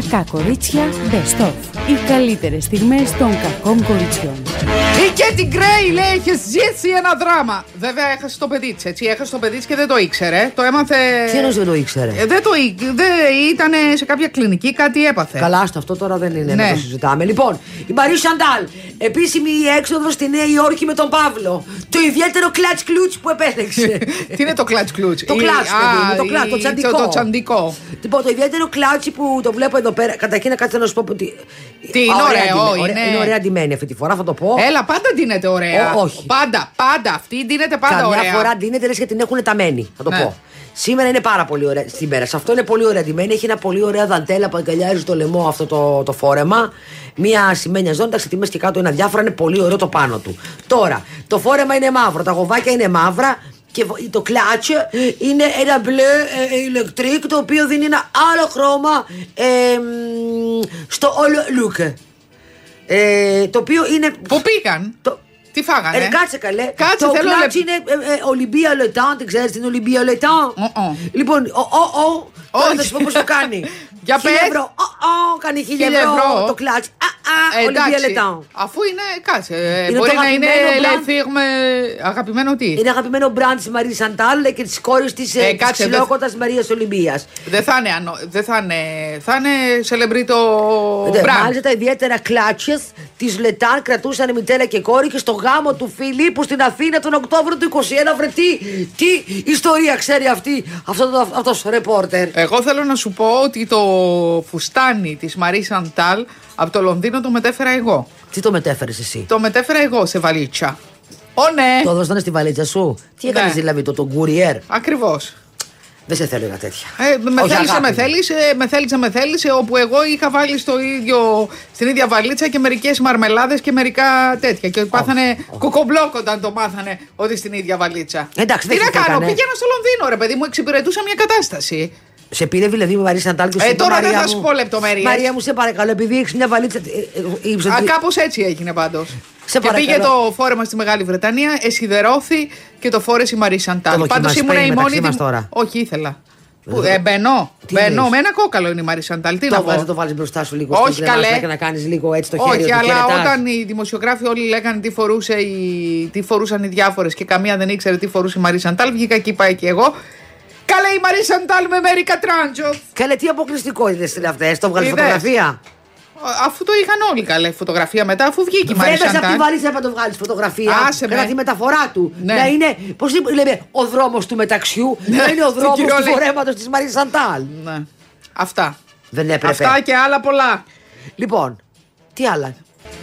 Κακά κορίτσια Best of. Οι καλύτερες στιγμές των κακών κοριτσιών. Η Κέτι Γκρέι λέει: Έχεις ζήσει ένα δράμα. Βέβαια, έχασες το παιδί της, έτσι. Έχασες το παιδί της και δεν το ήξερε. Το έμαθε. Τι εννοείς δεν το ήξερε; Ε, δεν το ήξερε. Ήταν σε κάποια κλινική, κάτι έπαθε. Καλά, στο αυτό τώρα δεν είναι Ναι. να το συζητάμε. Λοιπόν, η Μαρή Σαντάλ, επίσημη έξοδος στη Νέα Υόρκη με τον Παύλο. Το ιδιαίτερο κλατς κλούτ που επέλεξε. Τι είναι το κλατς κλούτ. Το κλατς, παιδί μου, το κλατς, το τσαντικό. Το τσαντικό. Λοιπόν, το ιδιαίτερο κλάτσι που το βλέπω εδώ πέρα. Καταρχήν, να κάτσε να σου πω. Ότι... Τι, είναι Α, ωραία ωραίο, ντυμένη, ωραία- είναι- είναι ωραία ντυμένη αυτή τη φορά, θα το πω. Έλα, πάντα ντύνεται ωραία. Ω, όχι. Πάντα, πάντα. Αυτή ντύνεται πάντα Καμιά ωραία. φορά ντύνεται λες και την έχουν ταμένη. Θα το Ναι. πω. Σήμερα είναι πάρα πολύ ωραία. Σήμερα. Σε αυτό είναι πολύ ωραία ντυμένη. Έχει ένα πολύ ωραία δαντέλα που αγκαλιάζει το λαιμό αυτό το, το φόρεμα. Μία σημαίνια ζώνη. Τα ξετιμέ και κάτω είναι αδιάφορα. Είναι πολύ ωραίο το πάνω του. Τώρα, το φόρεμα είναι μαύρο. Τα γοβάκια είναι μαύρα. Και βο- το κλάτσο είναι ένα μπλε ε, ηλεκτρικ το οποίο δίνει ένα άλλο χρώμα ε, μ, στο όλο look. Ε, το οποίο είναι. Πού πήγαν; Το, Τι φάγανε; ε, κάτσε καλέ. Κάτσε, το θέλω κλάτσι λεπ- είναι ε, ε, Ολυμπία Λετάν, την ξέρεις την Ολυμπία Λετάν. Ω-ω. Λοιπόν, ο, ο, ο, τώρα θα Όχι. σου πω πώς το κάνει. Για Χίλια πες. ευρώ. Ο, ο, κάνει χίλια Χίλια ευρώ, ευρώ. το κλάτσι. Α, α, Ε, Ολυμπία εντάξει, Λετάν. Αφού είναι, κάτσε. ε, Είναι μπορεί το να είναι αγαπημένο la brand. firme. Αγαπημένο τι; Είναι αγαπημένο μπραντ της Μαρίας Σαντάλ και της κόρης της Ε, ε, κάτσε, δεν- ξυλόκοτας Μαρίας Ολυμπίας. Δεν θα είναι, ανώ- δεν θα είναι, θα είναι celebrity Ναι, brand. Μάλιστα τα ιδιαίτερα κλάτσες της Λετάν κρατούσαν μητέρα και κόρη και στο γάμο του Φιλίππου στην Αθήνα τον Οκτώβριο του 21. Βρε τι, τι ιστορία ξέρει αυτή, αυτός το αυτός ο ρεπόρτερ. Εγώ θέλω να σου πω ότι το φουστάνι της Μαρή Σαντάλ από το Λονδίνο το μετέφερα εγώ. Τι το μετέφερες εσύ; Το μετέφερα εγώ σε βαλίτσα. Ω ναι, Το έδωσαν στη βαλίτσα σου; Τι έκανες Ναι. δηλαδή το, το courier; ακριβώς. Δεν σε θέλω για τέτοια. Ε, με Όχι, θέλησε, αγάπη με μου. θέλησε, με θέλησε, με θέλησε, όπου εγώ είχα βάλει στο ίδιο, στην ίδια βαλίτσα και μερικές μαρμελάδες και μερικά τέτοια. Και πάθανε κουκομπλόκ όταν το μάθανε ότι στην ίδια βαλίτσα. Εντάξει, Τι δεν να κάνω, χυθήκανε. πήγαινα στο Λονδίνο, ρε παιδί μου, εξυπηρετούσα μια κατάσταση. Σε πήρε δηλαδή η Μαρία Σαντάλ και σου Ε, είπε, τώρα δεν «Μαρία θα μου, σου πω λεπτομέρειες». Μαρία μου, σε παρακαλώ, επειδή έχεις μια βαλίτσα. ε, ε, ύψο- Α, κάπως έτσι έγινε πάντως. Σε Και πήγε παρακαλώ. το φόρεμα στη Μεγάλη Βρετανία, εσυδερώθη και το φόρεσε η Μαρή Σαντάλ. Το Πάντως δοκιμάσεις, ήμουν η παίρνει μόνη. μεταξύ μας δημο- τώρα. Όχι, ήθελα. Που, ε, μπαίνω. Τι μπαίνω. εννοείς; Με ένα κόκαλο είναι η Μαρή Σαντάλ. Τι να Το πω. βάζει, το βάλεις μπροστά σου λίγο Όχι, στο κρεμάστρα καλέ. και να κάνεις λίγο έτσι το χέρι. Όχι, ότι αλλά χαιρετάς. όταν οι δημοσιογράφοι όλοι λέγανε τι, φορούσε η... τι φορούσαν οι διάφορες και καμία δεν ήξερε τι φορούσε η Μαρή Σαντάλ, βγήκα και είπα και εγώ. Καλέ η Μαρή Σαντάλ με Μέρικα Τράντζο. Καλέ, τι αποκλειστικότητε είναι αυτές. Το βγάλει Είδες. φωτογραφία; Αφού το είχαν όλοι καλέ φωτογραφία μετά, αφού βγήκε η Μαρή Βρέτε από τη Σαντάλ. βαλίτσα να το βγάλεις φωτογραφία. Άσε με. Κατά τη μεταφορά του. Ναι. Να είναι, πώς λέμε, ο δρόμος του μεταξιού. Ναι, να είναι ο στην δρόμος του Κυρολή. φορέματος της Μαρία Σαντάλ. Ναι. Αυτά. Δεν έπρεπε. Αυτά και άλλα πολλά. Λοιπόν, τι άλλα;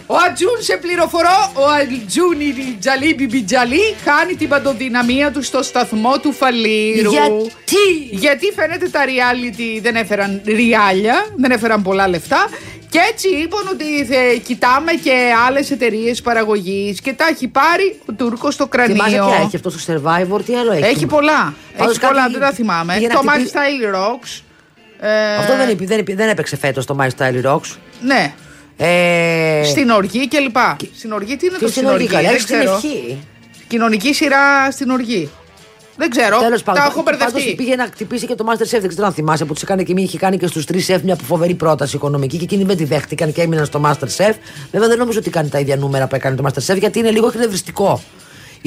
Ο Ατζούν σε πληροφορώ, ο Ατζούν η Τζαλί Μπιμπιτζαλί χάνει την παντοδυναμία τους στο σταθμό του Φαλήρου. Γιατί; Γιατί φαίνεται τα reality δεν έφεραν ριάλια, δεν έφεραν πολλά λεφτά. Και έτσι είπαν ότι θε- κοιτάμε και άλλες εταιρείες παραγωγής και τα έχει πάρει ο Τούρκος στο Θυμάσαι κρανίο. ποια έχει αυτό στο survivor, τι άλλο έχει; Έχει πολλά. Πάντως έχει πολλά, κάτι δεν τα θυμάμαι. πήγε να Το My χτυπήσει- Style Rocks. Ε, Αυτό δεν, είπε- δεν, είπε- δεν έπαιξε φέτος το My Style Rocks. Ναι. Ε, Στην οργή και λοιπά. Στην οργή, τι είναι και το στην στην οργή, οργή, καλά, δεν έχεις στην ξέρω. ευχή. Κοινωνική σειρά στην οργή. Δεν ξέρω. Τέλος πάντων, τα έχω πάντως μπερδευτεί. πήγε να χτυπήσει και το Master Chef. Δεν ξέρω αν θυμάσαι που τους έκανε και μία είχε κάνει και στους τρεις chef μια φοβερή πρόταση οικονομική και εκείνοι δεν τη δέχτηκαν και έμειναν στο Master Chef. Βέβαια δεν νομίζω ότι κάνει τα ίδια νούμερα που έκανε το Master Chef γιατί είναι λίγο εκνευριστικό.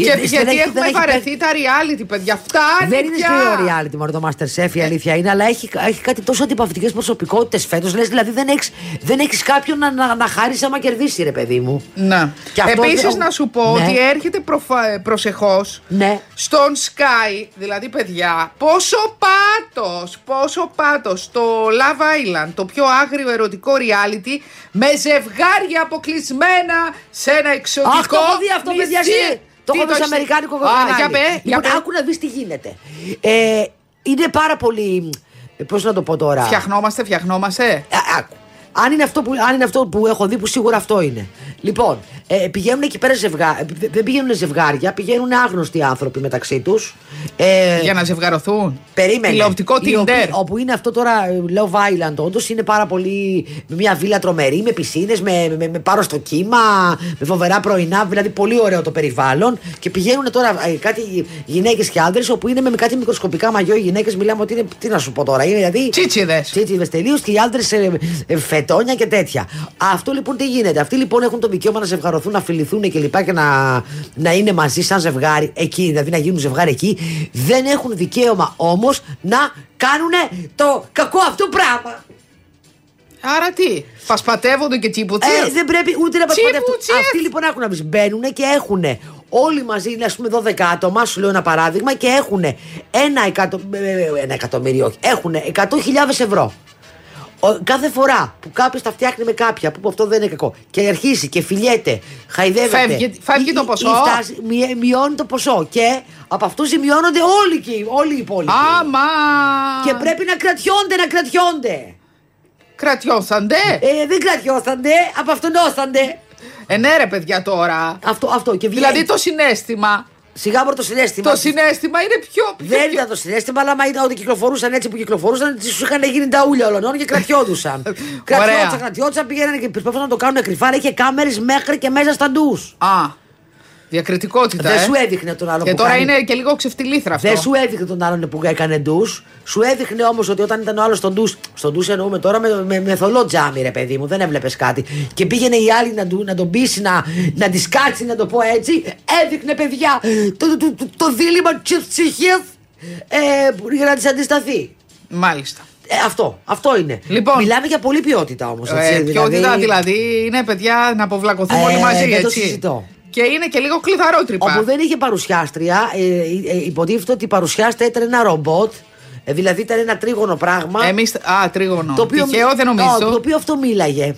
Και Ε, δεν γιατί έχει- έχουμε δεν έχει βαρεθεί τα reality, παιδιά. Φτάνει Δεν είναι πια. σκληρό reality μόνο το Master Chef, η αλήθεια είναι, αλλά έχει, έχει κάτι τόσο αντιπαυτικέ προσωπικότητες φέτος. Λες δηλαδή δεν έχει δεν έχεις κάποιον να, να, να χάρει άμα κερδίσει, ρε παιδί μου. Ναι. Και αυτό- Επίσης να σου πω Ναι. ότι έρχεται προφα... προσεχώς Ναι. στον Sky, δηλαδή παιδιά, πόσο πάτος, πόσο πάτος στο Love Island, το πιο άγριο ερωτικό reality, με ζευγάρια αποκλεισμένα σε ένα εξωτικό. Αχ, το έχω δει αυτό, παιδιά. Νησί. εσύ. Το Τι έχω δει σε έχεις δει; Αμερικάνικο Α, κανάλι. Για πέ, για Λοιπόν, πέ. άκου να δεις τι γίνεται. Ε, είναι πάρα πολύ. Πώς να το πω τώρα; Φτιαχνόμαστε, φτιαχνόμαστε. Α, άκου. Αν είναι, αυτό που, αν είναι αυτό που έχω δει, που σίγουρα αυτό είναι. Λοιπόν, ε, πηγαίνουν εκεί πέρα ζευγάρια. Δεν πηγαίνουν ζευγάρια, πηγαίνουν άγνωστοι άνθρωποι μεταξύ τους. Ε, Για να ζευγαρωθούν. Περίμενε. Τηλεοπτικό Οι οποίοι- Tinder. Όπου είναι αυτό τώρα, ε, Love Island, όντως είναι πάρα πολύ. με μια βίλα τρομερή, με πισίνες, με, με, με πάρο στο κύμα, με φοβερά πρωινά, δηλαδή πολύ ωραίο το περιβάλλον. Και πηγαίνουν τώρα ε, κάτι γυναίκες και άντρε, όπου είναι με κάτι μικροσκοπικά μαγιό οι γυναίκες. Μιλάμε ότι είναι. Τι να σου πω τώρα, είναι δηλαδή. Τσίτσιδες. Τσίτσιδες τελείως και οι άντρε φετόνια και τέτοια. Αυτό λοιπόν τι γίνεται. Αυτοί λοιπόν έχουν το δικαίωμα να ζευγαρωθούν, να φιληθούν και λοιπά και να, να είναι μαζί σαν ζευγάρι εκεί, δηλαδή να γίνουν ζευγάρι εκεί. Δεν έχουν δικαίωμα όμως να κάνουν το κακό αυτό πράγμα. Άρα τι, πασπατεύονται και τσίπουτσι. Ε, δεν πρέπει ούτε να πασπατεύουν. Τσίπουτσι. Αυτοί λοιπόν έχουν να μπαίνουν και έχουν όλοι μαζί, είναι ας πούμε 12 άτομα, σου λέω ένα παράδειγμα, και έχουν ένα, εκατο... ε, ένα εκατομμύριο, όχι, έχουν 100.000 ευρώ. Ο- κάθε φορά που κάποιος τα φτιάχνει με κάποια, που αυτό δεν είναι κακό, και αρχίσει και φιλιέται, χαϊδεύεται. Φεύγει- φεύγει ή- το ή- ποσό. ή φτάσει- μειε- μειώνει το ποσό. Και από αυτού ζημιώνονται όλοι, εκεί, όλοι οι υπόλοιποι. Άμα. Και πρέπει να κρατιόνται, να κρατιόνται. Κρατιώσαντε. Ε, δεν κρατιώσανται, απαυτονώσανται. Ε, ναι, ρε παιδιά τώρα. Αυτό, αυτό. Και βγαίνει. Δηλαδή το συνέστημα. Σιγά μόνο το συνέστημα. Το συνέστημα είναι πιο. πιο- Δεν ήταν το συνέστημα, αλλά άμα ήταν ότι κυκλοφορούσαν έτσι που κυκλοφορούσαν, του είχαν γίνει τα ούλια όλων και κρατιόντουσαν. κρατιόντουσαν, κρατιόντουσαν, πήγαιναν και προσπαθούσαν να το κάνουν κρυφά. αλλά Είχε κάμερες μέχρι και μέσα στα ντους. Α. Διακριτικότητα. Δεν ε. σου έδειχνε τον άλλο Και που τώρα κάνει- είναι και λίγο ξεφτιλίθρα αυτό. Δεν σου έδειχνε τον άλλον που έκανε ντους. Σου έδειχνε όμως ότι όταν ήταν ο άλλος στον ντου. Στον ντους εννοούμε τώρα με, με, με θολό τζάμι, ρε παιδί μου, δεν έβλεπες κάτι. Και πήγαινε η άλλη να, του, να τον πείσει, να, να τη σκάτσει, να το πω έτσι. Έδειχνε, παιδιά, το, το, το, το δίλημα της ψυχής ε, που- για να της αντισταθεί. Μάλιστα. Ε, αυτό, αυτό είναι. Λοιπόν. Μιλάμε για πολλή ποιότητα όμως. Ε, ποιότητα δηλαδή είναι παιδιά να αποβλακωθούμε Ε, όλοι μαζί. δεν το έτσι. συζητώ. Και είναι και λίγο κλειδαρότρυπα. Όπου δεν είχε παρουσιάστρια, ε, ε, ε, υποτίθεται ότι η παρουσιάστρια ήταν ένα ρομπότ. Ε, δηλαδή ήταν ένα τρίγωνο πράγμα. Εμείς, α, τρίγωνο. Το οποίο, Τυχαίο δεν νομίζω. Ω, το οποίο αυτό μίλαγε.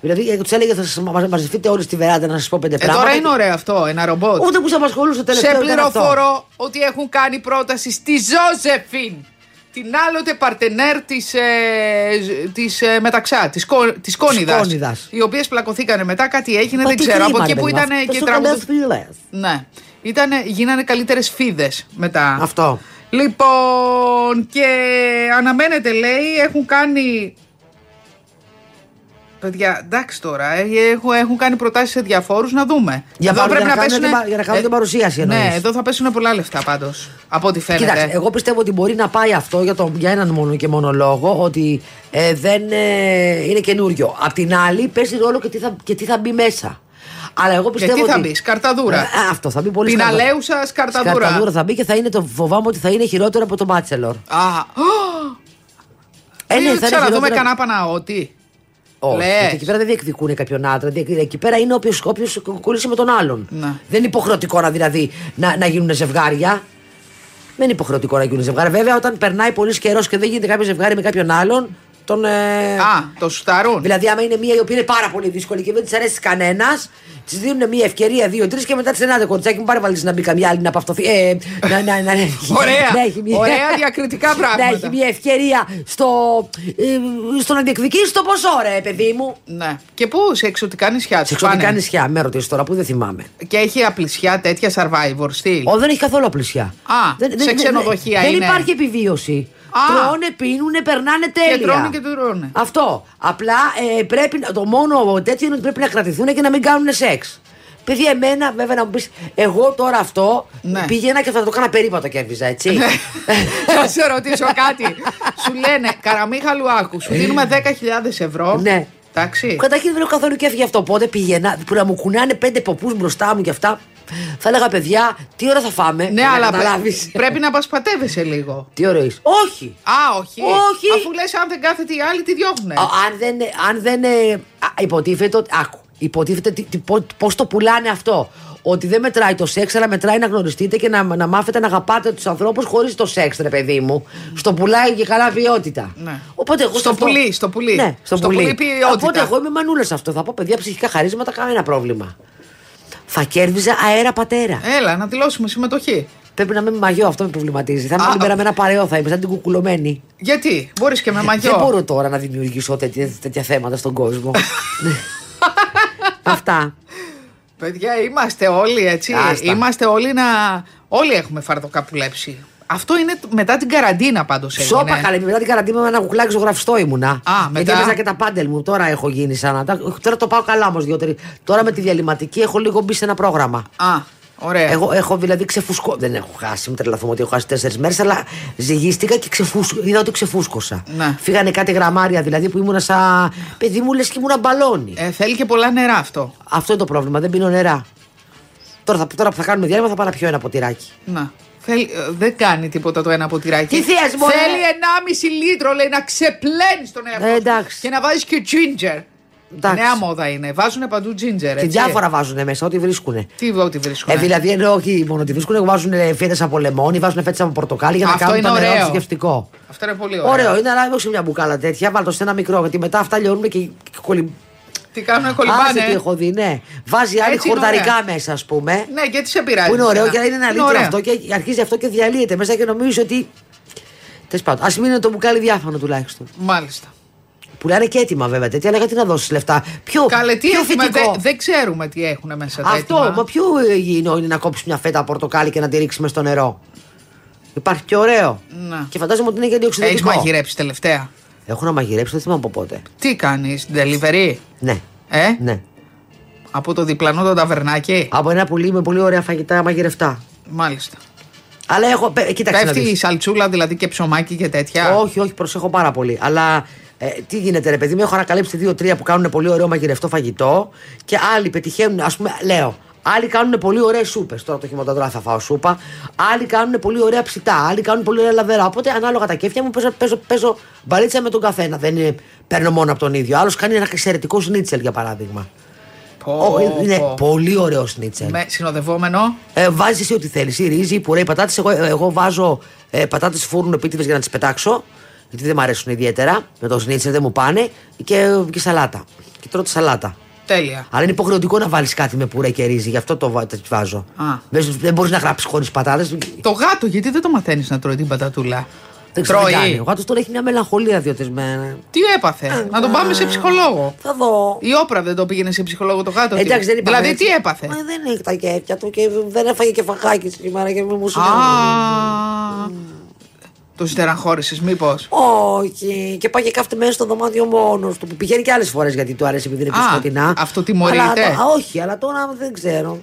Δηλαδή τους έλεγε θα σας μα- μαζευτείτε όλοι στη βεράντα να σας πω πέντε ε, πράγματα. τώρα είναι ωραίο αυτό, ένα ρομπότ. Ούτε που σε απασχολούσε τελευταίο. Σε ήταν αυτό. πληροφορώ ότι έχουν κάνει πρόταση στη Ζώζεφιν. Την άλλοτε παρτενέρ της, ε, της ε, Μεταξά, της, Κο, της Κόνιδας, Κόνιδας. Οι οποίες πλακωθήκανε μετά, κάτι έγινε, Μα δεν τι ξέρω. Από κρίμα, εκεί ρε που παιδί μου, ήταν αυτό και σου τραγουδούσαν. καλές φίλες. Ναι. Ήτανε, γίνανε καλύτερες φίδες μετά. Αυτό. Λοιπόν, και αναμένεται λέει, έχουν κάνει. Παιδιά, εντάξει τώρα, ε, έχουν, έχουν κάνει προτάσεις σε διαφόρους να δούμε. Για παρου- για να κάνουν πέσουνε- την πα- για να κάνουν την παρουσίαση Ναι, εννοείς. εδώ θα πέσουν πολλά λεφτά πάντως. Από ό,τι φαίνεται. Κοίταξε, εγώ πιστεύω ότι μπορεί να πάει αυτό για, το, για έναν μόνο και μόνο λόγο, ότι ε, δεν ε, είναι καινούριο. Απ' την άλλη, παίζει ρόλο και τι θα, και τι θα μπει μέσα. Αλλά εγώ Και πιστεύω. τι θα ότι... μπει, σκαρταδούρα. Ε, αυτό θα μπει πολύ Πιναλέουσα σκαρταδούρα. Σκαρταδούρα θα μπει και θα είναι το φοβάμαι ότι θα είναι χειρότερο από το Bachelor. Α, Ε, ναι, δεν θα είναι ξαναδούμε χειρότερο- κανένα παναότη. Όχι, Λες. γιατί εκεί πέρα δεν διεκδικούν κάποιον άντρα. διεκ- Εκεί πέρα είναι όποιος κολλήσει με τον άλλον. Ναι. Δεν είναι υποχρεωτικό να, δηλαδή, να, να γίνουν ζευγάρια. Δεν είναι υποχρεωτικό να γίνουν ζευγάρια. Βέβαια, όταν περνάει πολύς καιρός και δεν γίνεται κάποιο ζευγάρι με κάποιον άλλον, τον. Ε... Α, το σουτάρουν. Δηλαδή, άμα είναι μία η οποία είναι πάρα πολύ δύσκολη και δεν της αρέσει κανένας, της δίνουν μία ευκαιρία, δύο-τρει και μετά τη λένε: Κορτσάκι μου, πάρε βάλει να μπει καμιά άλλη να παυτοθεί. Ε, να, να, να, Ωραία. να έχει μία- Ωραία διακριτικά να πράγματα. έχει μια ευκαιρία στο, ε, στο να διεκδικήσει το ποσό, ρε παιδί μου. Ναι. Και πού, σε εξωτικά νησιά. Σε τους εξωτικά πάνε; νησιά, με ρωτήσεις τώρα που δεν θυμάμαι. Και έχει απλησιά τέτοια survivor στυλ. Ω, δεν έχει καθόλου απλησιά. Α, σε ξενοδοχεία δεν, είναι. Δεν υπάρχει επιβίωση. Α. Τρώνε, πίνουνε, περνάνε τέλεια. Και τρώνε και τρώνε. Αυτό. Απλά ε, πρέπει, να- το μόνο τέτοιο είναι ότι πρέπει να κρατηθούν και να μην κάνουν σεξ. Παιδιά, εμένα, βέβαια, να μου πεις, εγώ τώρα αυτό Ναι. πήγαινα και θα το έκανα περίπατο και έβριζα, έτσι. Θα σε ρωτήσω κάτι. σου λένε Καραμίχαλου άκου, σου δίνουμε 10.000 ευρώ. Ναι. Εντάξει. Καταρχήν δεν έχω καθόλου κέφι γι' αυτό. Οπότε πήγαινα που να μου κουνάνε πέντε ποπούς μπροστά μου και αυτά. Θα έλεγα, παιδιά, τι ώρα θα φάμε. Ναι, Για να αλλά καταλάβεις. πρέπει να πασπατεύεσαι λίγο. Τι ωραίος. Όχι. Α, όχι. Όχι. Αφού λες, αν δεν κάθεται η άλλη, τη διώχνουνε. Α, αν δεν, αν δεν ε, α, υποτίθεται ότι. Άκου. Υποτίθεται τι- τι- πώ πώς το πουλάνε αυτό. Ότι δεν μετράει το σεξ, αλλά μετράει να γνωριστείτε και να, να μάθετε να αγαπάτε τους ανθρώπους χωρίς το σεξ, ρε παιδί μου. Στο πουλάει και καλά ποιότητα. Ναι. Οπότε εγώ σε Στο αυτό- πουλί, στο πουλί. Ναι, στο, Στο πουλί. πουλί ποιότητα. Οπότε εγώ είμαι μανούλας σε αυτό. Θα πω παιδιά ψυχικά χαρίσματα, κανένα πρόβλημα. Θα κέρδιζα αέρα πατέρα. Έλα, να δηλώσουμε συμμετοχή. Πρέπει να είμαι με μαγιό, αυτό με προβληματίζει. Θα είμαι Α, όλη μέρα α. με ένα παρεό, θα είμαι σαν την κουκουλωμένη. Γιατί, μπορείς και με μαγιό. Δεν μπορώ τώρα να δημιουργήσω τέτοια, τέτοια θέματα στον κόσμο. Αυτά. Παιδιά, είμαστε όλοι έτσι. Άστα. Είμαστε όλοι να. Όλοι έχουμε φαρδοκαπουλέψει. Αυτό είναι μετά την καραντίνα πάντως έγινε. Σώπα καλέ, μετά την καραντίνα με ένα κουκλάκι ζωγραφιστό ήμουνα. Α, Γιατί μετά; έπαιζα και τα πάντελ μου. Τώρα έχω γίνει σαν να τα. Τώρα το πάω καλά όμως. Τώρα με τη διαλυματική έχω λίγο μπει σε ένα πρόγραμμα. Α, ωραία. Εγώ έχω δηλαδή ξεφουσκώ. Δεν έχω χάσει, μην τρελαθούμε ότι έχω χάσει τέσσερις μέρες, αλλά ζυγίστηκα και ξεφούσκω. είδα ότι ξεφούσκωσα. Ναι. Φύγανε κάτι γραμμάρια δηλαδή που ήμουνα σαν. παιδί μου λες και ήμουνα μπαλόνι. Ε, θέλει και πολλά νερά αυτό. Αυτό είναι το πρόβλημα, δεν πίνω νερά. Τώρα, θα, τώρα που θα κάνουμε διάλειμμα θα πάω να πιω ένα ποτηράκι. Να. Θέλει, ε, δεν κάνει τίποτα το ένα ποτηράκι. Τι θες, μωρέ; Θέλει 1,5 λίτρο, λέει, να ξεπλένει τον εαυτό. Ε, σου εντάξει. Και να βάζεις και ginger. Εντάξει. Νέα μόδα είναι. Βάζουν παντού ginger. Και Έτσι. διάφορα βάζουν μέσα, ό,τι βρίσκουν. Τι ό,τι βρίσκουν. Ε, δηλαδή ενώ όχι μόνο ότι βρίσκουν, βάζουν φέτε από λεμόνι, βάζουν φέτε από πορτοκάλι για να Αυτό κάνουν είναι το νερό ωραίο. του γευστικό. Αυτό είναι πολύ ωραίο. Ωραίο είναι, αλλά όχι σε μια μπουκάλα τέτοια. Βάλτε το σε ένα μικρό, γιατί μετά αυτά λιώνουν και, και κολλη... Τι κάνουν, Άσε κολυμπάνε. τι έχω δει, ναι. Βάζει άλλη Έτσι είναι χορταρικά ωραία. μέσα, ας πούμε. Ναι, και τι σε πειράζει. Που είναι ωραίο εσένα. και είναι ένα λίτρο ωραίο. αυτό και αρχίζει αυτό και διαλύεται μέσα και νομίζω ότι. Τέλος πάντων, ας μην είναι το μπουκάλι διάφανο τουλάχιστον. Μάλιστα. Πουλάνε και έτοιμα βέβαια τέτοια, αλλά γιατί να δώσεις λεφτά; Ποιο, Καλέ, τι ποιο έχουμε, φυτικό. δεν δεν ξέρουμε τι έχουν μέσα τα Αυτό, έτοιμα. μα πιο υγιεινό είναι να κόψεις μια φέτα πορτοκάλι και να τη ρίξεις στο νερό; Υπάρχει και ωραίο. Να. Και φαντάζομαι ότι είναι και Έχεις αντιοξυδοτικό. μαγειρέψει τελευταία; Έχω να μαγειρέψει, δεν θυμάμαι από πότε. Τι κάνεις, delivery; Ναι. Ε, Ναι. από το διπλανό το ταβερνάκι; Από ένα πουλί με πολύ ωραία φαγητά μαγειρευτά. Μάλιστα. Αλλά έχω. πε- Κοίταξε. να Πέφτει δεις. η σαλτσούλα δηλαδή και ψωμάκι και τέτοια; Όχι, όχι, προσέχω πάρα πολύ. Αλλά ε, τι γίνεται, ρε παιδί μου, έχω ανακαλύψει δύο-τρία που κάνουν πολύ ωραίο μαγειρευτό φαγητό και άλλοι πετυχαίνουν, ας πούμε, λέω. Άλλοι κάνουν πολύ ωραίες σούπες. Τώρα το χειμώνα θα φάω σούπα. Άλλοι κάνουν πολύ ωραία ψητά. Άλλοι κάνουν πολύ ωραία λαβερά. Οπότε ανάλογα τα κέφια μου παίζω, παίζω, παίζω μπαλίτσα με τον καθένα. Δεν είναι, παίρνω μόνο από τον ίδιο. Άλλος κάνει ένα εξαιρετικό σνίτσελ για παράδειγμα. Πω, Ω, είναι πω. πολύ ωραίο σνίτσελ. Με συνοδευόμενο; Ε, Βάζεις εσύ ό,τι θέλεις. Ή ρύζι, πουρέ, πατάτες. Εγώ, εγώ βάζω ε, πατάτες φούρνου επίτηδες για να τις πετάξω. Γιατί δεν μου αρέσουν ιδιαίτερα. Με το σνίτσερ δεν μου πάνε. Και, και σαλάτα. Και τρώω τη σαλάτα. Τέλεια. Αλλά είναι υποχρεωτικό να βάλεις κάτι με πουρέ και ρύζι. Γι' αυτό το βα- το βάζω. Α. Δεν, δεν μπορείς να γράψεις χωρίς πατάτες. Το γάτο, γιατί δεν το μαθαίνεις να τρώει την πατατούλα; Δεν ξέρω τι Τρώει. κάνει. Ο γάτος τώρα έχει μια μελαγχολία δύο-τρεις μέρες. Τι έπαθε, να τον πάμε σε ψυχολόγο. Θα δω. Η όπρα δεν το πήγαινε σε ψυχολόγο το γάτο. τι- Εντάξει, δεν είπαμε δηλαδή έτσι. τι έπαθε; Ε, δεν έχει τα κέφια του και δεν έφαγε και φαγάκι σήμερα και μου σου Α. Το στεραχώρησε, μήπως; Όχι. Και πάει και κάθεται μέσα στο δωμάτιο μόνος του. Που πηγαίνει και άλλες φορές γιατί του αρέσει επειδή είναι πιο Α, σκοτεινά. αυτό τιμωρείται; Αλλά, α, όχι, αλλά τώρα δεν ξέρω.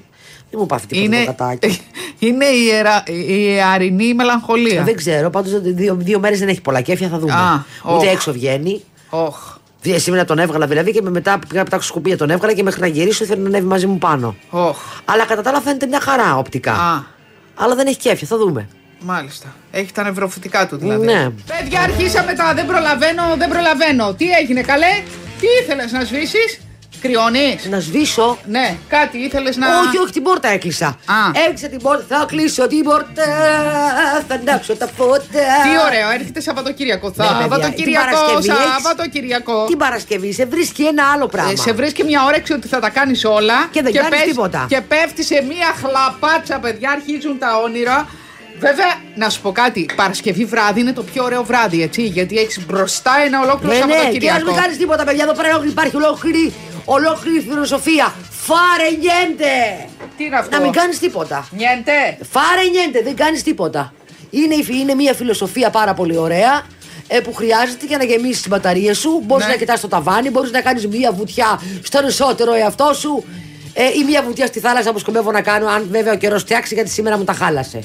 Δεν μου πάθει τίποτα Είναι, το κατάκι. είναι η, ιερα, η ιαρινή μελαγχολία. Δεν ξέρω. Πάντως δύο, δύο μέρες δεν έχει πολλά κέφια, θα δούμε. Α, Ούτε οχ. έξω βγαίνει. Όχ, Δι- Σήμερα τον έβγαλα δηλαδή και με μετά πήγα να πετάξω σκουπία τον έβγαλα και μέχρι να γυρίσω ήθελε να ανέβει μαζί μου πάνω. όχ. Αλλά κατά τα άλλα φαίνεται μια χαρά οπτικά. Α. Αλλά δεν έχει κέφια, θα δούμε. Μάλιστα. Έχει τα νευροφυτικά του δηλαδή. Ναι. Παιδιά, αρχίσαμε τα. Δεν προλαβαίνω, δεν προλαβαίνω. Τι έγινε, καλέ; Τι ήθελες να σβήσεις; Κρυώνεις; Να σβήσω. Ναι, κάτι ήθελες να. Όχι, όχι, την πόρτα έκλεισα. Α. Έκλεισα την πόρτα, θα κλείσω την πόρτα. Θα ανάψω τα φώτα. Τι ωραίο, έρχεται Σαββατοκύριακο. Ναι, παιδιά, Σαββατοκύριακο, την Παρασκευή έχεις- Σαββατοκύριακο. Την Παρασκευή σε βρίσκει ένα άλλο πράγμα. Ε, σε βρίσκει μια όρεξη ότι θα τα κάνεις όλα Και δεν κάνεις πες- τίποτα. Και πέφτει σε μια χλαπάτσα, παιδιά, αρχίζουν τα όνειρα. Βέβαια, να σου πω κάτι, Παρασκευή βράδυ είναι το πιο ωραίο βράδυ, έτσι. Γιατί έχεις μπροστά ένα ολόκληρο Ναι, ναι, και ας Σαββατοκύριακο. μην κάνεις τίποτα, παιδιά. Εδώ πέρα υπάρχει ολόκληρη, ολόκληρη φιλοσοφία. Φάρε νιέντε. Τι είναι αυτό; Να μην κάνεις τίποτα. Νιέντε; Φάρε νιέντε, δεν κάνεις τίποτα. Είναι, η- είναι μια φιλοσοφία πάρα πολύ ωραία ε, που χρειάζεται για να γεμίσεις τις μπαταρίες σου. Μπορείς Ναι. να κοιτάς το ταβάνι, μπορείς να κάνεις μια βουτιά στον εσωτερό εαυτό σου ε, ή μια βουτιά στη θάλασσα που σκοπεύω να κάνω, αν βέβαια ο καιρός φτιάξει, γιατί σήμερα μου τα χάλασε.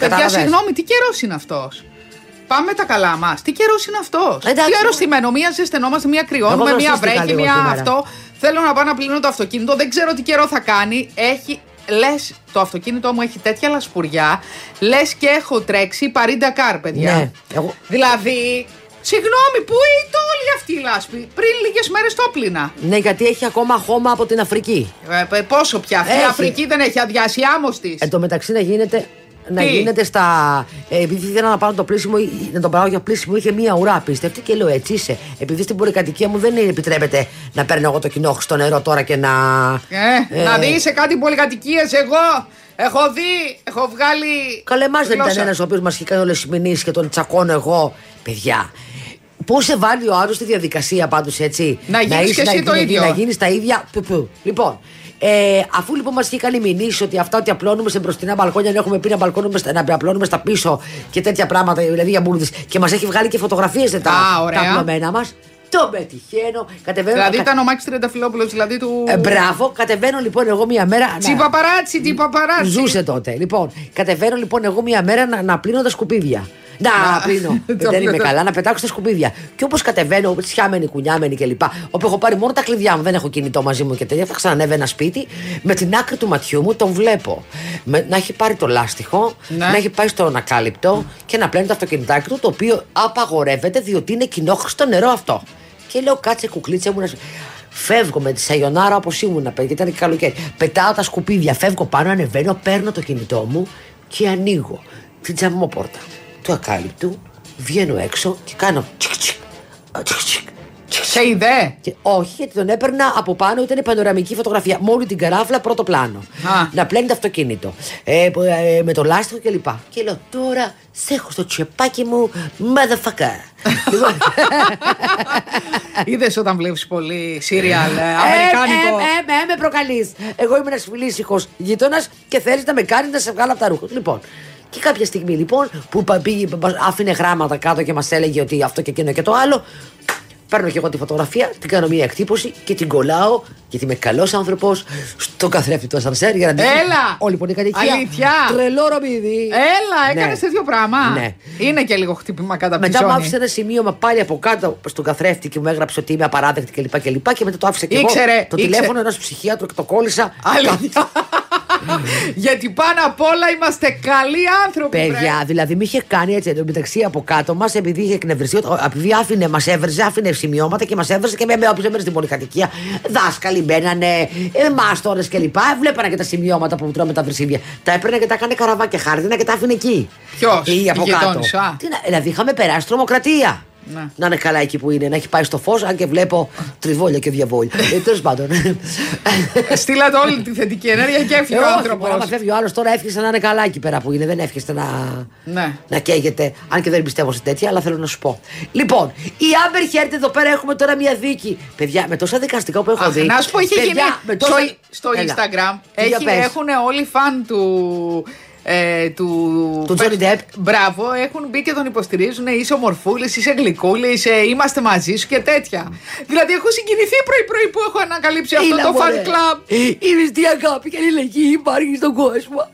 Παιδιά, Κατάλαβες. συγγνώμη, τι καιρός είναι αυτός; Πάμε τα καλά μας. Τι καιρός είναι αυτός; Εντάξει. Τι αρρωστημένο, μία ζεσθενόμαστε, μία κρυώνουμε, Εγώ μία δροσίστηκα βρέχει, λίγο μία σήμερα. αυτό. Θέλω να πάω να πλύνω το αυτοκίνητο, δεν ξέρω τι καιρό θα κάνει. Έχει, λες, το αυτοκίνητό μου έχει τέτοια λασπουριά, λες και έχω τρέξει παρίντα καρ, παιδιά. Ναι, εγώ- Δηλαδή, συγγνώμη, πού είναι όλη αυτή η λάσπη; Πριν λίγες μέρες το πλήνα. Ναι, γιατί έχει ακόμα χώμα από την Αφρική. Ε, ε, πόσο πια, αυτή η Έχει. Αφρική δεν έχει αδειάσει άμμος της. Εν τω μεταξύ να γίνεται. Να Τι; γίνεται στα. Ε, επειδή ήθελα να πάρω το πλήσιμο, να τον πάρω για πλήσιμο, είχε μία ουρά απίστευτη και λέω έτσι είσαι. Επειδή στην πολυκατοικία μου δεν επιτρέπεται να παίρνω εγώ το κοινό στο νερό τώρα και να. Ε, Να δεις σε κάτι πολυκατοικίες, εγώ έχω δει, έχω βγάλει. Καλέ, εμάς δεν ήταν γλώσσα. ένας ο οποίος μας είχε κάνει όλες τις μηνύσεις και τον τσακώνω εγώ. Παιδιά, Πώ σε βάλει ο άλλος στη διαδικασία πάντως έτσι; Να γίνεις είσαι- και εσύ να, το να- ίδιο. Να γίνεις τα ίδια. Που, που. Λοιπόν, ε, αφού λοιπόν μας είχε κάνει μηνύσεις ότι αυτά ότι απλώνουμε σε μπροστινά μπαλκόνια, να έχουμε πει να, μπαλκώνουμε, στα- να απλώνουμε στα πίσω και τέτοια πράγματα, δηλαδή για μπουρδες. Και μας έχει βγάλει και φωτογραφίες τα, Α, ωραία. τα απλωμένα μας. Το πετυχαίνω. Κατεβαίνω. Δηλαδή κα- ήταν ο Μάκης Τρενταφυλόπουλος, δηλαδή του. ε, μπράβο, κατεβαίνω λοιπόν εγώ μία μέρα. να- Τσι παπαράτσι, τι παπαράτσι. Ζούσε τότε. Λοιπόν, κατεβαίνω λοιπόν εγώ μία μέρα να, να πλύνω τα σκουπίδια. Να, Να, πλύνω. το Δεν είμαι πλύνω. καλά, να πετάξω τα σκουπίδια. Και όπως κατεβαίνω, τσιάμενη, κουνιάμενη κλπ. Όπου έχω πάρει μόνο τα κλειδιά μου, δεν έχω κινητό μαζί μου και τέτοια. Θα ξανανεύω σπίτι, με την άκρη του ματιού μου τον βλέπω. Με, να έχει πάρει το λάστιχο, Ναι. να έχει πάει στο ανακάλυπτο και να πλένει το αυτοκινητάκι του, το οποίο απαγορεύεται διότι είναι κοινόχρηστο νερό αυτό. Και λέω, κάτσε κουκλίτσα μου να. σου-» Φεύγω με τη Σαγιονάρα όπως ήμουν, παιδιά, γιατί ήταν και καλοκαίρι. Πετάω τα σκουπίδια, φεύγω πάνω, ανεβαίνω, παίρνω το κινητό μου και ανοίγω την τζαμόπορτα του ακάλυπτου, βγαίνω έξω και κάνω τσικ τσικ, τσικ τσικ, τσικ, Σε είδε; και όχι, γιατί τον έπαιρνα από πάνω, ήταν πανοραμική φωτογραφία. Μόλι την καράφλα, πρώτο πλάνο. Α. Να πλένει το αυτοκίνητο. Ε, που, ε, με το λάστιχο κλπ. Και, και λέω τώρα σε έχω στο τσεπάκι μου, motherfucker. λοιπόν, Είδες όταν βλέπεις πολύ σύριαλ ε, ε, αμερικάνικο. ε, ε, με, με προκαλείς. Εγώ είμαι ένας φιλήσυχος γείτονας και θέλεις να με κάνεις να σε βγάλω από τα ρούχα. Λοιπόν, και κάποια στιγμή λοιπόν που πα- πήγε, πα- άφηνε γράμματα κάτω και μας έλεγε ότι αυτό και εκείνο και το άλλο. Παίρνω και εγώ τη φωτογραφία, την κάνω μια εκτύπωση και την κολλάω, γιατί είμαι καλός άνθρωπος, στον καθρέφτη του ασανσέρ για να την Έλα! Όλη λοιπόν η κατοικία. Αλήθεια! Τρελό ρομίδι. Έλα, έκανες Ναι. τέτοιο πράγμα. Ναι. Είναι και λίγο χτύπημα κατά Μετά μου ψώνη. άφησε ένα σημείωμα πάλι από κάτω στον καθρέφτη και μου έγραψε ότι είμαι απαράδεκτη κλπ. Και, και, και μετά το άφησα και Ήξερε, εγώ. Το ήξερε. τηλέφωνο ενός ψυχίατρου και το κόλλησα. Αλήθεια. Γιατί πάνω απ' όλα είμαστε καλοί άνθρωποι. Παιδιά, βρε. δηλαδή με είχε κάνει έτσι εντωμεταξύ από κάτω μας επειδή είχε εκνευριστεί. ο- Επειδή άφηνε, μας έβρεζε, άφηνε σημειώματα και μας έβρεζε και με με όποιε μέρε στην πολυκατοικία. Δάσκαλοι μπαίνανε, ε, μάστορες κλπ. Βλέπανα και τα σημειώματα που τρώμε τα βρυσίδια. Τα έπαιρνα και τα έκανε καραβάκια χάρτινα και τα άφηνε εκεί. Ποιος, Ή η από κάτω. γειτόνισσα; Τι να- δηλαδή είχαμε περάσει τρομοκρατία. Ναι. Να είναι καλά εκεί που είναι, να έχει πάει στο φως, αν και βλέπω τριβόλια και διαβόλια. ε, Τέλος πάντων. Στείλατε όλη τη θετική ενέργεια και έφυγε Ε, ο όχι, άνθρωπος. μπορεί, άμα φεύγει ο άλλος τώρα εύχεσαι να είναι καλά εκεί πέρα που είναι. Δεν εύχεστε να, Ναι. να καίγεται. Αν και δεν πιστεύω σε τέτοια, αλλά θέλω να σου πω. Λοιπόν, η Άμπερ Χέρτ εδώ πέρα έχουμε τώρα μια δίκη. Παιδιά, με τόσα δικαστικά που έχω Αχ, δει. να σου πω, είχε παιδιά, γίνει. με τόσα- Στο, στο Έλα. Instagram Τι για έχει, πες. έχουν όλοι φαν του. Ε, του Του Johnny Depp. Μπράβο, έχουν μπει και τον υποστηρίζουν. Είσαι ομορφούλης, είσαι γλυκούλης, είμαστε μαζί σου και τέτοια. Δηλαδή, έχω συγκινηθεί πρωί-πρωί που έχω ανακαλύψει αυτό Έλα, το fan μωρέ. club. Η μισθή αγάπη και αλληλεγγύη υπάρχει στον κόσμο.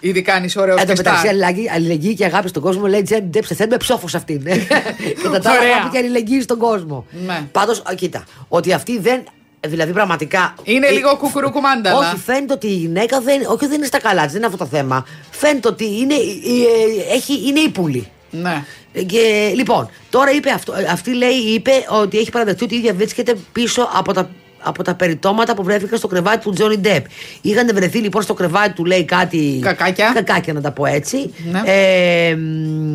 Ήδη κάνεις ωραίο Εν τω και μεταξύ, στάρ. αλληλεγγύη, αλληλεγγύη και αγάπη στον κόσμο λέει Τζέμι Ντέψε. Θέλουμε ψόφος αυτήν. Κατά τα άλλα, Ωραία. αγάπη και αλληλεγγύη στον κόσμο. Ναι. Πάντως, κοίτα, ότι αυτή δεν. Δηλαδή, πραγματικά. Είναι ε, λίγο κουκουρούκου μάνταλα. Όχι, φαίνεται ότι η γυναίκα δεν, όχι, δεν είναι στα καλά της, δεν είναι αυτό το θέμα. Φαίνεται ότι είναι, ε, έχει, είναι ύπουλη. Ναι. Ε, Και, λοιπόν, τώρα είπε αυτό, ε, αυτή λέει, είπε ότι έχει παραδεχτεί ότι η ίδια βρίσκεται πίσω από τα, από τα περιτώματα που βρέθηκαν στο κρεβάτι του Τζόνι Ντεπ. Είχαν βρεθεί λοιπόν στο κρεβάτι του, λέει κάτι. Κακάκια. Κακάκια, να τα πω έτσι. Ναι. Ε, μ,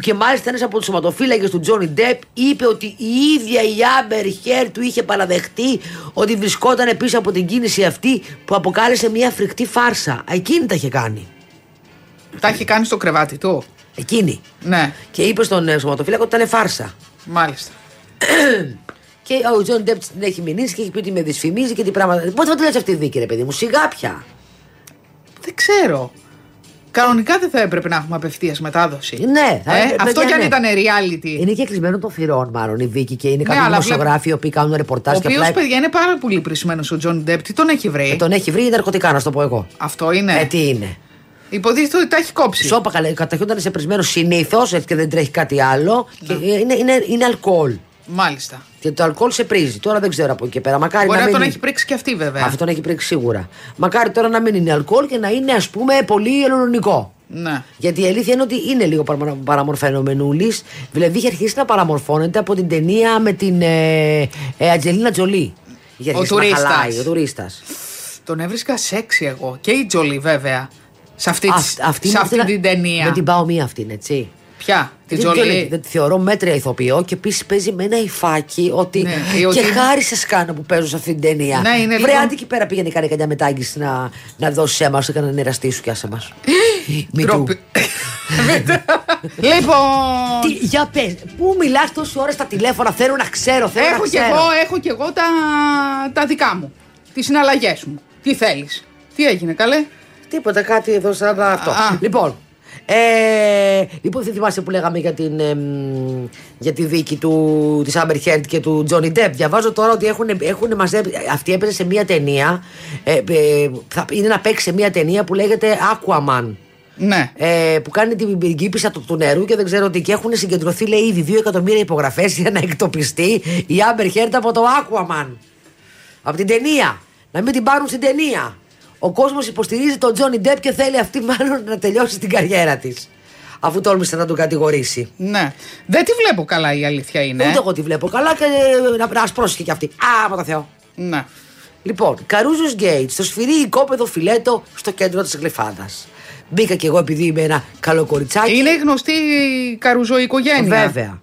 και μάλιστα ένας από τους σωματοφύλακες του Τζόνι Ντεπ είπε ότι η ίδια η Άμπερ Χέρ του είχε παραδεχτεί ότι βρισκόταν πίσω από την κίνηση αυτή που αποκάλεσε μια φρικτή φάρσα. Εκείνη τα είχε κάνει. Τα έχει κάνει στο κρεβάτι του. Εκείνη. Ναι, Και είπε στον ε, σωματοφύλακο ότι ήταν φάρσα. μάλιστα. Και ο Τζον Ντέπ την έχει μηνύσει και έχει πει ότι με δυσφημίζει και τι πράγματα. Πότε θα τη λες αυτή η δίκη, ρε παιδί μου, σιγά πια. Δεν ξέρω. Κανονικά δεν θα έπρεπε να έχουμε απευθείας μετάδοση. Ναι, θα Ε, έπρεπε, αυτό παιδιά, κι αν ναι. ήταν reality. Είναι και κλεισμένο των θυρών, μάλλον η δίκη και είναι Ναι, κάποιοι αλλά δημοσιογράφοι οι οποίοι κάνουν ρεπορτάζ Ο και οποίος, απλά. παιδιά, είναι πάρα πολύ πρισμένο ο Τζον Ντέπ. Τι τον έχει βρει; Ε, τον έχει βρει ναρκωτικά, να σου το πω εγώ. Αυτό είναι; Ε, τι είναι; Υποτίθεται ότι τα έχει κόψει. Σώπα καλά, καταρχήν σε πρισμένος συνήθως, έτσι και δεν τρέχει κάτι άλλο. Και Ναι. είναι, είναι, είναι αλκοόλ. Μάλιστα. Και το αλκοόλ σε πρίζει. Τώρα δεν ξέρω από εκεί και πέρα. Μακάρι Μπορεί να να μην τον είναι- έχει πρίξει και αυτή, βέβαια. Αυτό τον έχει πρίξει σίγουρα. Μακάρι τώρα να μην είναι αλκοόλ και να είναι ας πούμε πολύ ελληνικό. Ναι. Γιατί η αλήθεια είναι ότι είναι λίγο παρα- παραμορφανομενούλη. Δηλαδή είχε αρχίσει να παραμορφώνεται από την ταινία με την ε, ε, Ατζελίνα Τζολί. Είχε Ο αρχίσει να τουρίστας. χαλάει, ο τουρίστας. Τον έβρισκα σεξι εγώ. Και η Τζολί, βέβαια. Σε αυτή, της- σε αυτή την ταινία. Με την πάω μία αυτήν, έτσι. Ποια, την Δεν- Τζολί; δεν- δεν τη θεωρώ μέτρια ηθοποιό και επίσης παίζει με ένα υφάκι ότι. Ναι, και ότι- χάρη σε σκάνω που παίζω σε αυτή την ταινία. Ναι, είναι Βρε, λίγο- άντε εκεί πέρα πήγαινε κάνει καμιά μετάγγιση να, να δώσει αίμα σου, έκανα εραστή σου και άσε μας. Μη του. Ντροπή. Λοιπόν. Τι, για πες, πού μιλάς τόση ώρα στα τηλέφωνα, θέλω να ξέρω, θέλω Έχω να κι ξέρω. εγώ, έχω κι εγώ τα, τα δικά μου. Τις συναλλαγές μου. Τι θέλεις. Τι έγινε, καλέ; Τίποτα, κάτι εδώ σαν να αυτό. Α. Λοιπόν, ε, λοιπόν, δεν θυμάσαι που λέγαμε για, την, εμ, για τη δίκη του, της Amber Heard και του Johnny Depp. Διαβάζω τώρα ότι έχουν, έχουν μαζέψει, αυτή έπαιζε σε μια ταινία, ε, ε, θα, είναι να παίξει σε μια ταινία που λέγεται Aquaman. Ναι. Ε, που κάνει την πριγκίπισσα του, του νερού και δεν ξέρω τι. Και έχουν συγκεντρωθεί, λέει, ήδη 2 εκατομμύρια υπογραφές για να εκτοπιστεί η Amber Heard από το Aquaman. Από την ταινία. Να μην την πάρουν στην ταινία. Ο κόσμος υποστηρίζει τον Τζόνι Ντεπ και θέλει αυτή μάλλον να τελειώσει την καριέρα της. Αφού τόλμησε να τον κατηγορήσει. Ναι. Δεν τη βλέπω καλά η αλήθεια είναι. Ούτε εγώ τη βλέπω καλά και να, να ασπρόσχε κι αυτή. Α, μα το Θεό. Ναι. Λοιπόν, Καρούζος Γκέιτς, στο σφυρί οικόπεδο φιλέτο στο κέντρο της Γλυφάδας. Μπήκα κι εγώ επειδή είμαι ένα καλό κοριτσάκι. Είναι γνωστή η καρουζό οικογένεια. Βέβαια.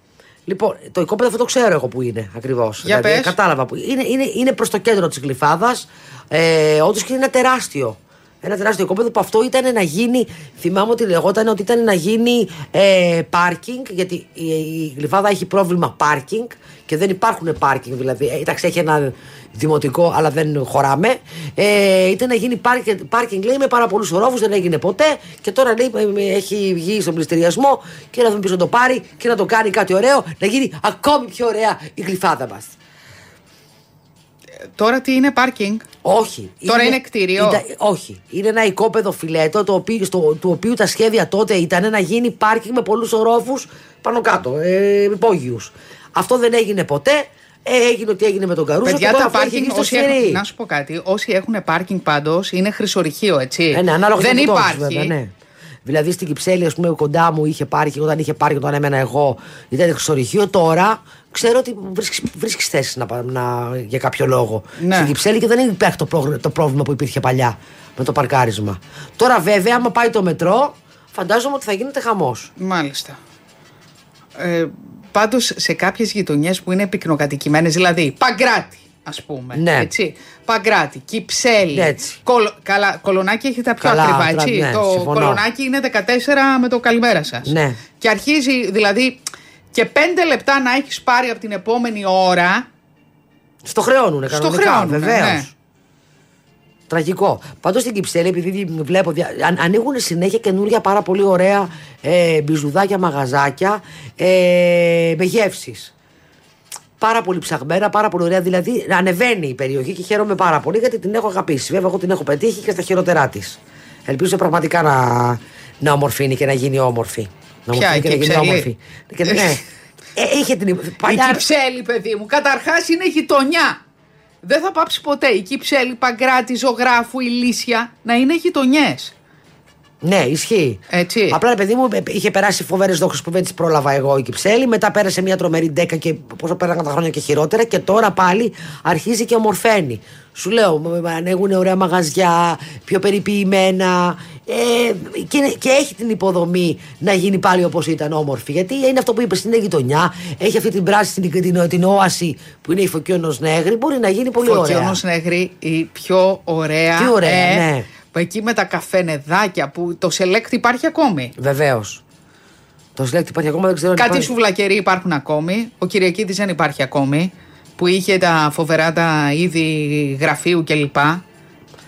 Λοιπόν, το οικόπεδο αυτό το ξέρω εγώ που είναι ακριβώς. Για πες. Κατάλαβα που είναι. Είναι, είναι προς το κέντρο της Γλυφάδας. Ε, Όντως και είναι ένα τεράστιο. Ένα τεράστιο οικόπεδο που αυτό ήταν να γίνει. Θυμάμαι ότι λεγόταν ότι ήταν να γίνει ε, πάρκινγκ. Γιατί η, η Γλυφάδα έχει πρόβλημα πάρκινγκ και δεν υπάρχουν πάρκινγκ. Δηλαδή, ε, εντάξει, έχει ένα δημοτικό, αλλά δεν χωράμε. Ε, ήταν να γίνει πάρκινγκ, πάρκινγκ λέει, με πάρα πολλούς ορόφου, δεν έγινε ποτέ. Και τώρα λέει, ε, ε, έχει βγει στον πληστηριασμό και να δούμε ποιος να το πάρει και να το κάνει κάτι ωραίο, να γίνει ακόμη πιο ωραία η Γλυφάδα μας. Τώρα τι είναι πάρκινγκ; Όχι. Τώρα είναι κτίριο; Ήταν- όχι. Είναι ένα οικόπεδο φιλέτο το οποίο, στο, του οποίου τα σχέδια τότε ήταν να γίνει πάρκινγκ με πολλούς ορόφους πάνω κάτω, ε, υπόγειους. Αυτό δεν έγινε ποτέ. Ε, έγινε ότι έγινε με τον Καρούσο. Παιδιά, και τώρα τα αυτό έχει πάρκινγκ. γίνει στο Όσοι σφυρί. έχουν, να σου πω κάτι. Όσοι έχουν πάρκινγκ πάντως είναι χρυσορυχείο, έτσι. Ε, ναι, ανάλογα δεν με το τόσους, υπάρχει. βέβαια, ναι. Δηλαδή στην Κυψέλη, ας πούμε, κοντά μου είχε πάρκινγκ, όταν είχε πάρκινγκ, όταν έμενα εγώ, ήταν χρυσορυχείο. Τώρα ξέρω ότι βρίσκεις βρίσκεις θέση να, πα- να, για κάποιο λόγο. Ναι. Στην Κυψέλη και δεν υπάρχει το, πρόγραμμα- το πρόβλημα που υπήρχε παλιά με το παρκάρισμα. Τώρα βέβαια, άμα πάει το μετρό, φαντάζομαι ότι θα γίνεται χαμός. Μάλιστα. Ε, Πάντως σε κάποιες γειτονιές που είναι πυκνοκατοικημένες, δηλαδή Παγκράτη, ας πούμε. Ναι. Έτσι. Παγκράτη, Κυψέλη. Έτσι. Κολο, καλά, κολονάκι έχει τα πιο Καλά, ακριβά, τρα- έτσι. ναι, το συμφωνώ. κολονάκι είναι 14 με το καλημέρα σας. Ναι. Και αρχίζει, δηλαδή, και 5 λεπτά να έχεις πάρει από την επόμενη ώρα. Στο χρεώνουνε Στο κανονικά, χρεώνουνε, βεβαίως. ναι. Τραγικό. Πάντως στην Κυψέλη, επειδή βλέπω, δια- αν- ανοίγουν συνέχεια καινούργια πάρα πολύ ωραία ε, μπιζουδάκια, μαγαζάκια ε, με γεύσεις. Πάρα πολύ ψαγμένα, πάρα πολύ ωραία. Δηλαδή ανεβαίνει η περιοχή και χαίρομαι πάρα πολύ γιατί την έχω αγαπήσει. Βέβαια, εγώ την έχω πετύχει και στα χειρότερά της. Ελπίζω πραγματικά να, να ομορφύνει και να γίνει όμορφη. Να Ποια, ομορφύνει η και να γίνει Κυψέλη; όμορφη. Και, ναι. Ε, είχε την. Παλιά, Η Κυψέλη, παιδί μου, καταρχάς είναι γειτονιά. Δεν θα πάψει ποτέ. Η Κυψέλη, Παγκράτη, Ζωγράφου, η Λύσια να είναι γειτονιές. Ναι, ισχύει. Έτσι. Απλά ρε παιδί μου ε, είχε περάσει φοβερές δόχε που δεν τις πρόλαβα εγώ η Κυψέλη. Μετά πέρασε μια τρομερή ντέκα και πόσο πέρασαν τα χρόνια και χειρότερα. Και τώρα πάλι αρχίζει και ομορφαίνει. Σου λέω, μ- μ- ανοίγουν ωραία μαγαζιά, πιο περιποιημένα. Ε, και, είναι- και έχει την υποδομή να γίνει πάλι όπως ήταν όμορφη. Γιατί είναι αυτό που είπες, είναι γειτονιά. Έχει αυτή την πράσινη την, την, την όαση που είναι η Φωκιόνος Νέγρη. Μπορεί να γίνει πολύ ωραία. Φωκιόνος Νεγρή, η πιο ωραία. Τι ωραία, ναι. Που εκεί με τα καφενεδάκια που το select υπάρχει ακόμη. Βεβαίως. Το σλέκτη υπάρχει ακόμα, δεν ξέρω αν Κάτι υπάρχει. σουβλακεροί υπάρχουν ακόμη. Ο Κυριακίδης δεν υπάρχει ακόμη. Που είχε τα φοβερά τα είδη γραφείου κλπ.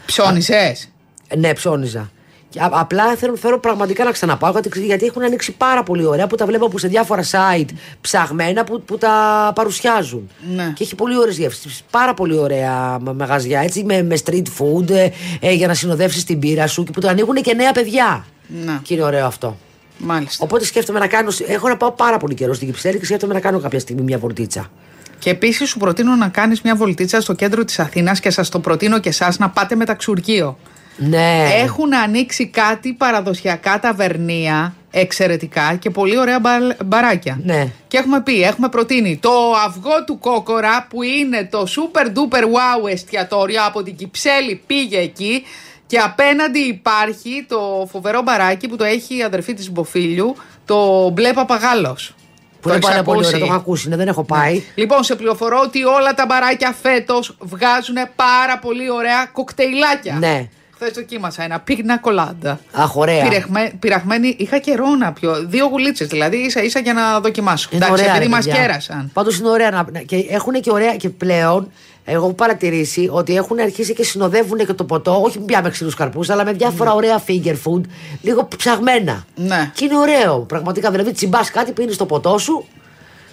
Ψώνισες; Ναι, ψώνιζα. Και α- απλά θέλω, θέλω πραγματικά να ξαναπάω γιατί, γιατί έχουν ανοίξει πάρα πολύ ωραία που τα βλέπω που σε διάφορα site ψαγμένα που, που τα παρουσιάζουν. Ναι. Και έχει πολύ ωραίες γεύσεις. Πάρα πολύ ωραία μα- μαγαζιά έτσι με, με street food ε, ε, για να συνοδεύσεις την πύρα σου και που το ανοίγουν και νέα παιδιά. Να. Και είναι ωραίο αυτό. Μάλιστα. Οπότε σκέφτομαι να κάνω. Έχω να πάω πάρα πολύ καιρό στην Κυψέλη και σκέφτομαι να κάνω κάποια στιγμή μια βολτίτσα. Και επίσης σου προτείνω να κάνεις μια βολτίτσα στο κέντρο της Αθήνας και σας το προτείνω και εσάς να πάτε με ταξουργείο. Ναι. Έχουν ανοίξει κάτι παραδοσιακά ταβερνία εξαιρετικά και πολύ ωραία μπαλ- μπαράκια. Ναι. Και έχουμε πει, έχουμε προτείνει το αυγό του κόκορα που είναι το super duper wow εστιατόριο από την Κυψέλη πήγε εκεί και απέναντι υπάρχει το φοβερό μπαράκι που το έχει η αδερφή της Μποφίλιου, το μπλε παπαγάλος. Που είναι έχεις πάρα πολύ ακούσει; ωραία. Το έχω ακούσει, ναι, δεν έχω πάει. Λοιπόν, σε πληροφορώ ότι όλα τα μπαράκια φέτος βγάζουν πάρα πολύ ωραία κοκτέιλάκια. Ναι. Χθε δοκίμασα ένα πίγνα κολάντα. Αχ, ωραία. Πυρεχμέ, πειραγμένη, είχα καιρό να πιω. Δύο γουλίτσες δηλαδή, ίσα ίσα για να δοκιμάσω. Είναι Εντάξει, ωραία, επειδή ρε μας παιδιά. κέρασαν. Πάντως είναι ωραία να. να- Και έχουν και ωραία. Και πλέον, εγώ έχω παρατηρήσει ότι έχουν αρχίσει και συνοδεύουν και το ποτό, όχι πια με ξύλους καρπούς, αλλά με διάφορα ωραία finger food, λίγο ψαγμένα. Ναι. Και είναι ωραίο. Πραγματικά. Δηλαδή, τσιμπάς κάτι, πίνεις το ποτό σου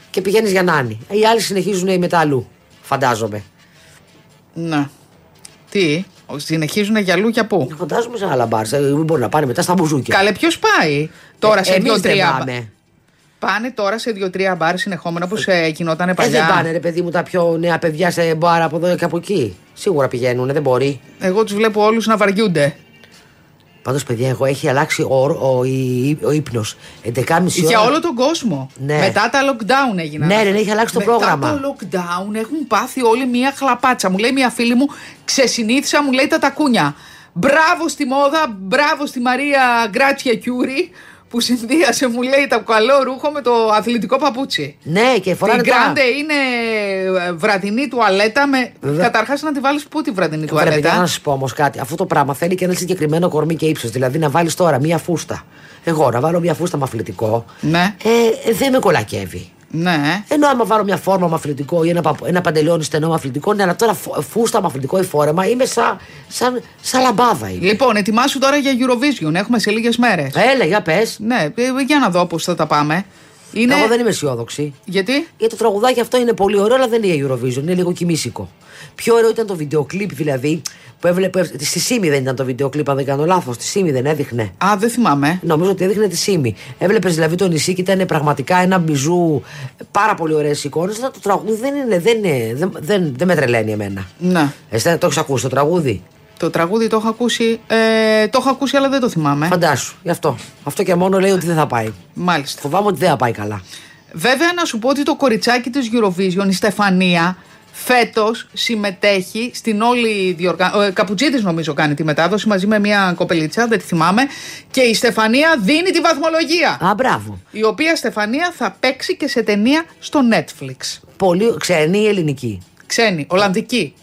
και πηγαίνεις για νάνι. Οι άλλοι συνεχίζουν μετά αλλού. Φαντάζομαι. Ναι. Τι, συνεχίζουν για αλλού για πού. Φαντάζομαι σε άλλα μπαρ. ε, Μην μπορεί να πάνε μετά στα μπουζούκια. Καλέ, ποιος πάει τώρα Ε, σε εμείς δεν δύο-τρία. πάμε. Πάνε τώρα σε δύο-τρία μπαρ συνεχόμενα όπω ε, γινόταν Ε, παλιά. δεν πάνε ρε παιδί μου τα πιο νέα παιδιά σε μπαρ από εδώ και από εκεί. Σίγουρα πηγαίνουν, δεν μπορεί. Εγώ τους βλέπω όλους να βαριούνται. Πάντως, παιδιά, εγώ έχει αλλάξει ο, ο, ο, ο ύπνος. 11.30 ώρα. Για όλο τον κόσμο. Ναι. Μετά τα lockdown έγιναν. Ναι, ναι, ναι, έχει αλλάξει το Μετά πρόγραμμα. το lockdown έχουν πάθει όλοι μία χλαπάτσα. Μου λέει μια φίλη μου, ξεσυνήθισα, μου λέει τα τακούνια. Μπράβο στη μόδα, μπράβο στη Μαρία Γκράτσια Κιούρι που συνδύασε, μου λέει, το καλό ρούχο με το αθλητικό παπούτσι. Ναι, και φοράνε Την τώρα. Γκράντε είναι ε, βραδινή τουαλέτα με. Βέβαια. Καταρχάς να τη βάλεις πού τη βραδινή Βρε, παιδιά, τουαλέτα; να σα πω όμως κάτι. Αυτό το πράγμα θέλει και ένα συγκεκριμένο κορμί και ύψος. Δηλαδή να βάλεις τώρα μία φούστα. Εγώ να βάλω μία φούστα με αθλητικό. Ναι. Ε, δεν με κολακεύει. Ναι. Ενώ άμα βάλω μια φόρμα με αθλητικό ή ένα, παπ- ένα παντελόνι στενό με αθλητικό, ναι, αλλά τώρα φου- φούστα με αθλητικό ή φόρεμα είμαι σαν, σαν, σαν λαμπάδα. Είμαι. Λοιπόν, ετοιμάσου τώρα για Eurovision. Έχουμε σε λίγες μέρες. Έλα, για πες. Ναι, ε, για να δω πώς θα τα πάμε. Είναι... Εγώ δεν είμαι αισιόδοξη. Γιατί; Γιατί το τραγουδάκι αυτό είναι πολύ ωραίο, αλλά δεν είναι Eurovision, είναι λίγο κοιμήσικο. Πιο ωραίο ήταν το βίντεο κλιπ δηλαδή, που έβλεπε. Στη Σίμη δεν ήταν το βίντεο κλιπ, αν δεν κάνω λάθος. Στη Σίμη δεν έδειχνε. Α, δεν θυμάμαι. Νομίζω ότι έδειχνε τη Σίμη. Έβλεπες δηλαδή το νησί και ήταν πραγματικά ένα μπιζού. Πάρα πολύ ωραίες εικόνες. Αλλά το τραγούδι δεν είναι. Δεν, είναι, δεν, δεν, δεν με τρελαίνει εμένα. Ναι. Εσύ το έχεις ακούσει το τραγούδι; Το τραγούδι το έχω ακούσει. Ε, το έχω ακούσει, αλλά δεν το θυμάμαι. Φαντάσου. Γι' αυτό. Αυτό και μόνο λέει ότι δεν θα πάει. Μάλιστα. Φοβάμαι ότι δεν θα πάει καλά. Βέβαια, να σου πω ότι το κοριτσάκι της Eurovision, η Στεφανία, φέτος συμμετέχει στην όλη διοργάνωση. Ο Καπουτζίδης νομίζω κάνει τη μετάδοση μαζί με μια κοπελίτσα, δεν τη θυμάμαι. Και η Στεφανία δίνει τη βαθμολογία. Α, μπράβο. Η οποία Στεφανία θα παίξει και σε ταινία στο Netflix. Πολύ ξένη ή ελληνική; Ξένη, Ολλανδική.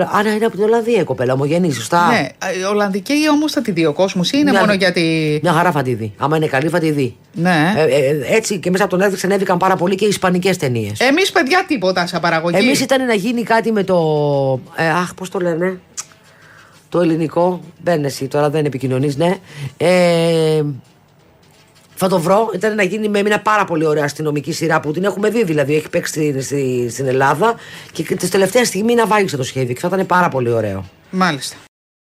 Α, ναι, είναι από την Ολλανδία η κοπέλα, ομογενή, σωστά. Ναι, ε, Ολλανδική όμως θα τη δει ο κόσμος ή είναι Μια- μόνο γιατί. Μια χαρά θα τη δει. Άμα είναι καλή, θα τη δει. Ναι. Ε, ε, έτσι και μέσα από τον Netflix ανέβηκαν πάρα πολύ και οι ισπανικές ταινίες. Εμείς, παιδιά, τίποτα σαν παραγωγή. Εμείς ήταν να γίνει κάτι με το. Ε, αχ, πώς το λένε. Το ελληνικό. Μπαίνει εσύ τώρα, δεν επικοινωνείς, ναι. Ε, θα το βρω. Ήταν να γίνει με μια πάρα πολύ ωραία αστυνομική σειρά που την έχουμε δει δηλαδή. Έχει παίξει στη, στη- στην Ελλάδα και τη τελευταία στιγμή να βάγισε το σχέδιο και θα ήταν πάρα πολύ ωραίο. Μάλιστα.